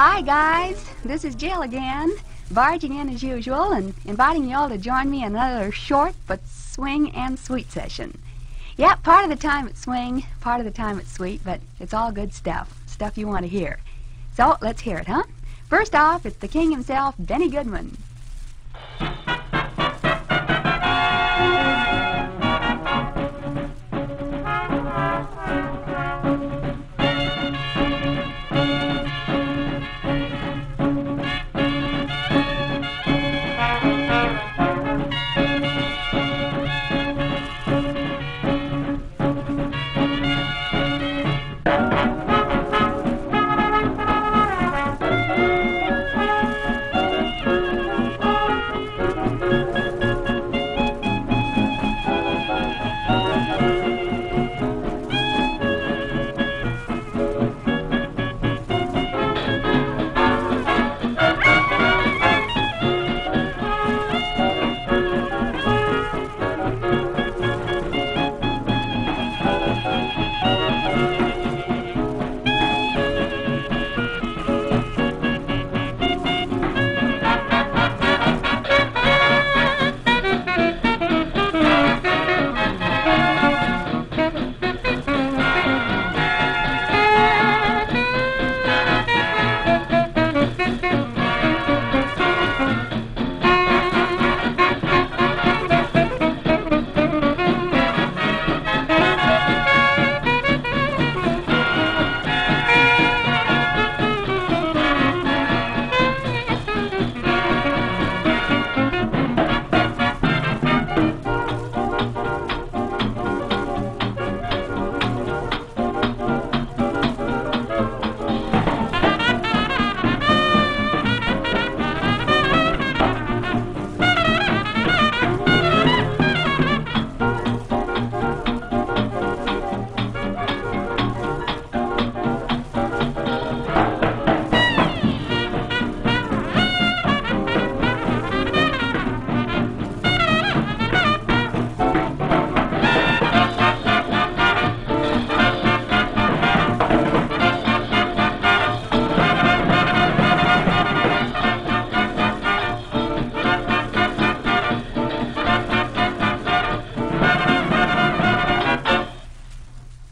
Hi, guys. This is Jill again, barging in as usual and inviting you all to join me in another short but swing and sweet session. Yep, part of the time it's swing, part of the time it's sweet, but it's all good stuff, stuff you want to hear. So let's hear it, huh? First off, it's the king himself, Benny Goodman.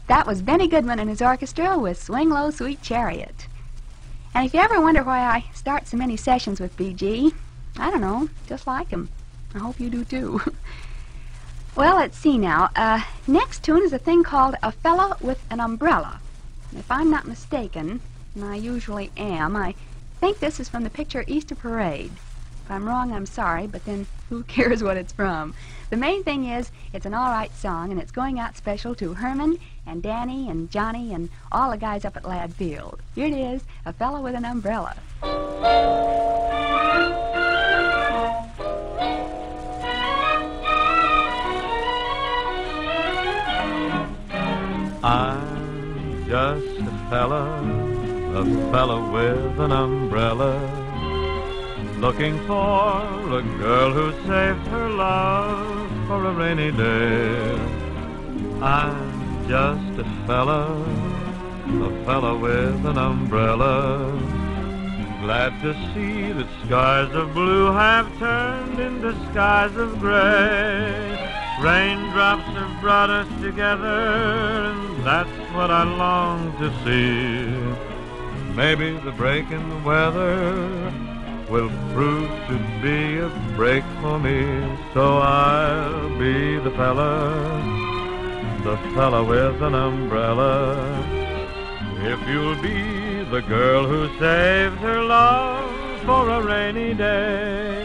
That was Benny Goodman and his orchestra with Swing Low Sweet Chariot. And if you ever wonder why I start so many sessions with BG, I don't know, just like him. I hope you do too. well, let's see now. Uh, next tune is a thing called A Fella with an Umbrella. If I'm not mistaken, and I usually am, I think this is from the picture Easter Parade. If I'm wrong, I'm sorry, but then who cares what it's from? The main thing is, it's an all right song, and it's going out special to Herman and Danny and Johnny and all the guys up at Ladd Field. Here it is, A Fellow with an Umbrella. I'm just a fella, a fella with an umbrella, looking for a girl who saved her love for a rainy day. I'm just a fella, a fella with an umbrella, glad to see that skies of blue have turned into skies of gray. Raindrops have brought us together, and that's what I long to see. Maybe the break in the weather will prove to be a break for me, so I'll be the fella, the fella with an umbrella. If you'll be the girl who saves her love for a rainy day.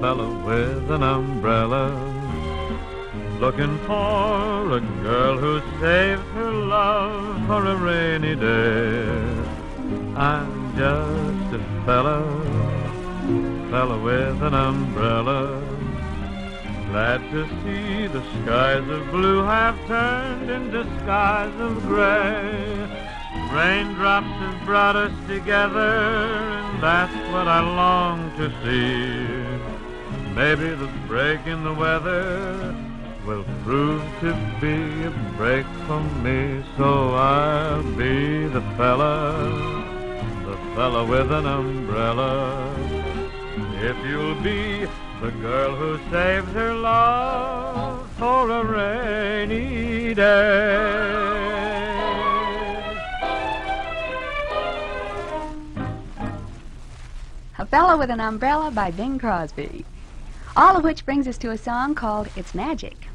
Fella, with an umbrella. Looking for a girl who saved her love for a rainy day. I'm just a fella, fella with an umbrella. Glad to see the skies of blue have turned into skies of gray. Raindrops have brought us together, and that's what I long to see. Maybe the break in the weather will prove to be a break for me, so I'll be the fella, the fella with an umbrella. If you'll be the girl who saves her love for a rainy day. A Fellow with an Umbrella by Bing Crosby. All of which brings us to a song called It's Magic.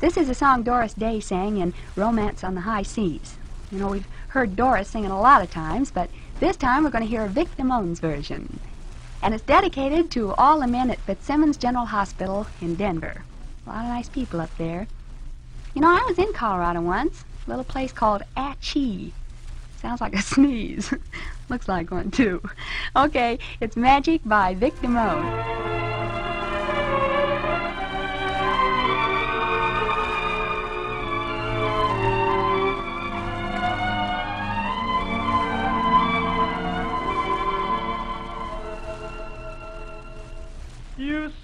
This is a song Doris Day sang in Romance on the High Seas. You know, we've heard Doris sing it a lot of times, but this time we're going to hear Vic Damone's version. And it's dedicated to all the men at Fitzsimons General Hospital in Denver. A lot of nice people up there. You know, I was in Colorado once, a little place called Atchee. Sounds like a sneeze. Looks like one, too. Okay, it's Magic by Vic Damone.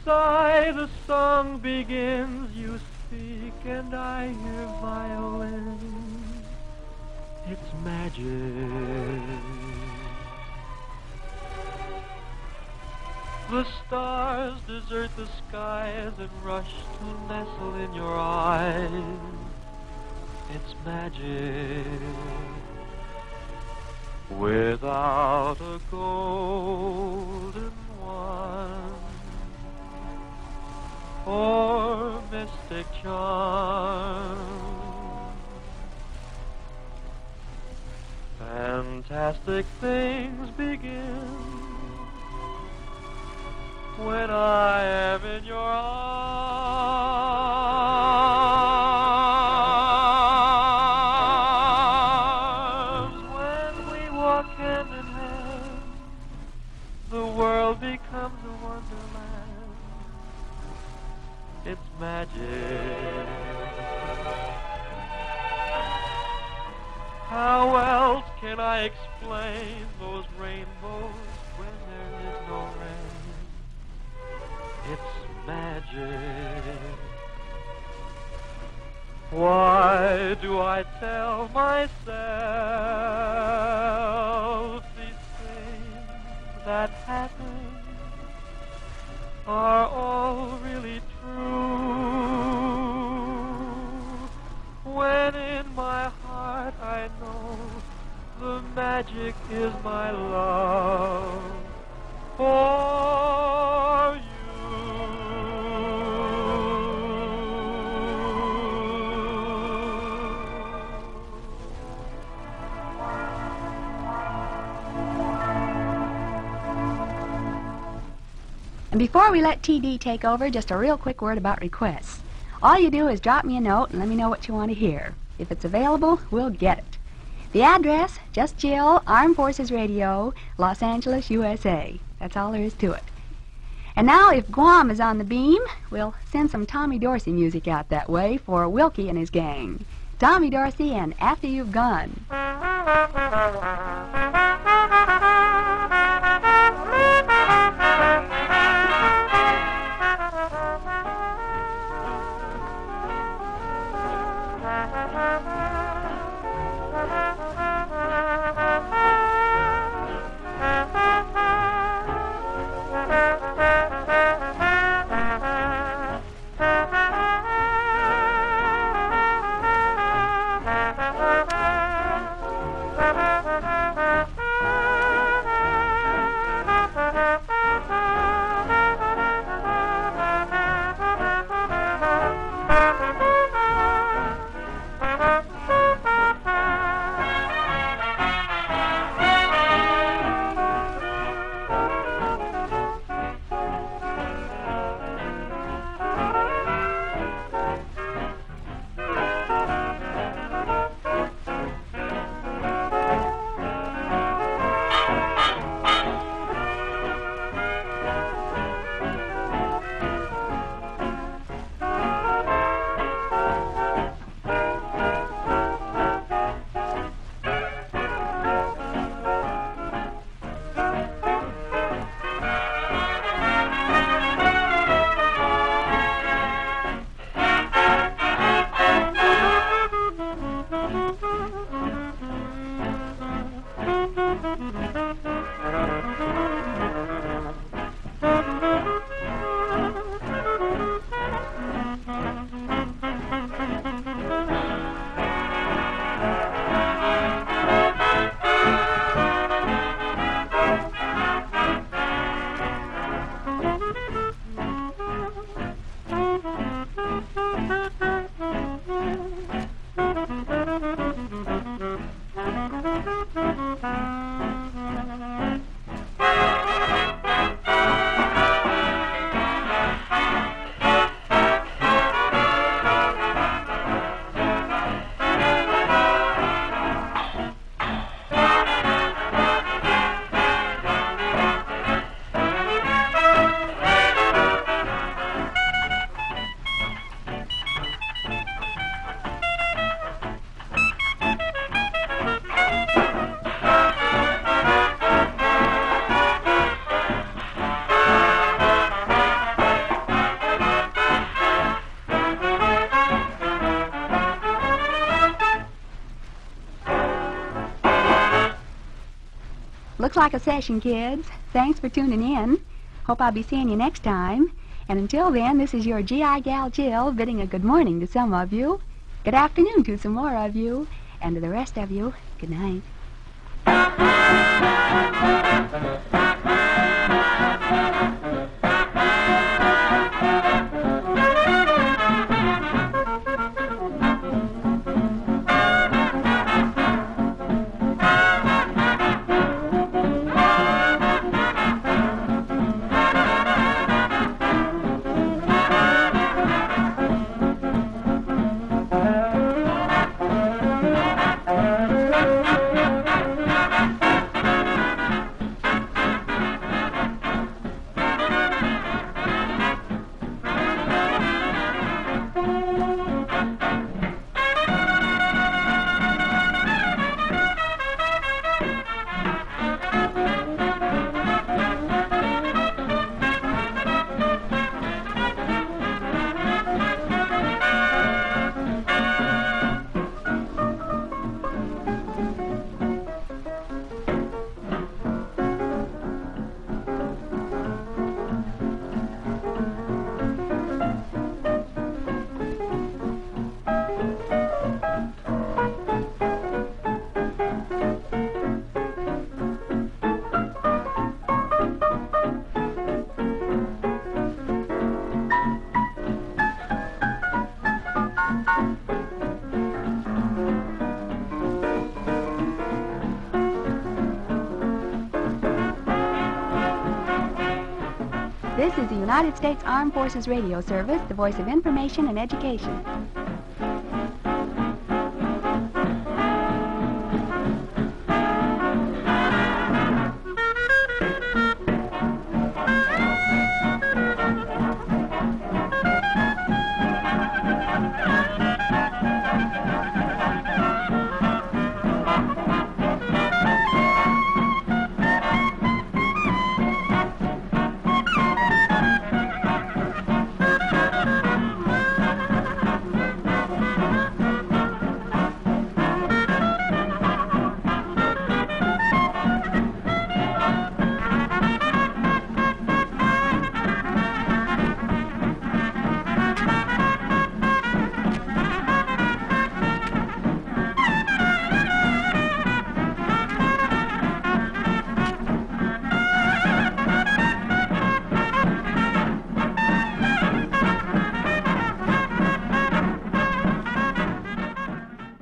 Sigh, the song begins, you speak, and I hear violins. It's magic. The stars desert the skies and rush to nestle in your eyes. It's magic. Without a golden or mystic charm. Fantastic things begin when I am in your arms. Can I explain those rainbows when there is no rain? It's magic. Why do I tell myself these things that happen are all magic is my love for you. And before we let TD take over, just a real quick word about requests. All you do is drop me a note and let me know what you want to hear. If it's available, we'll get it. The address, just Jill, Armed Forces Radio, Los Angeles, USA. That's all there is to it. And now, if Guam is on the beam, we'll send some Tommy Dorsey music out that way for Wilkie and his gang. Tommy Dorsey and After You've Gone. Looks like a session, kids. Thanks for tuning in. Hope I'll be seeing you next time. And until then, this is your GI Gal Jill bidding a good morning to some of you, good afternoon to some more of you, and to the rest of you, good night. United States Armed Forces Radio Service, the voice of information and education.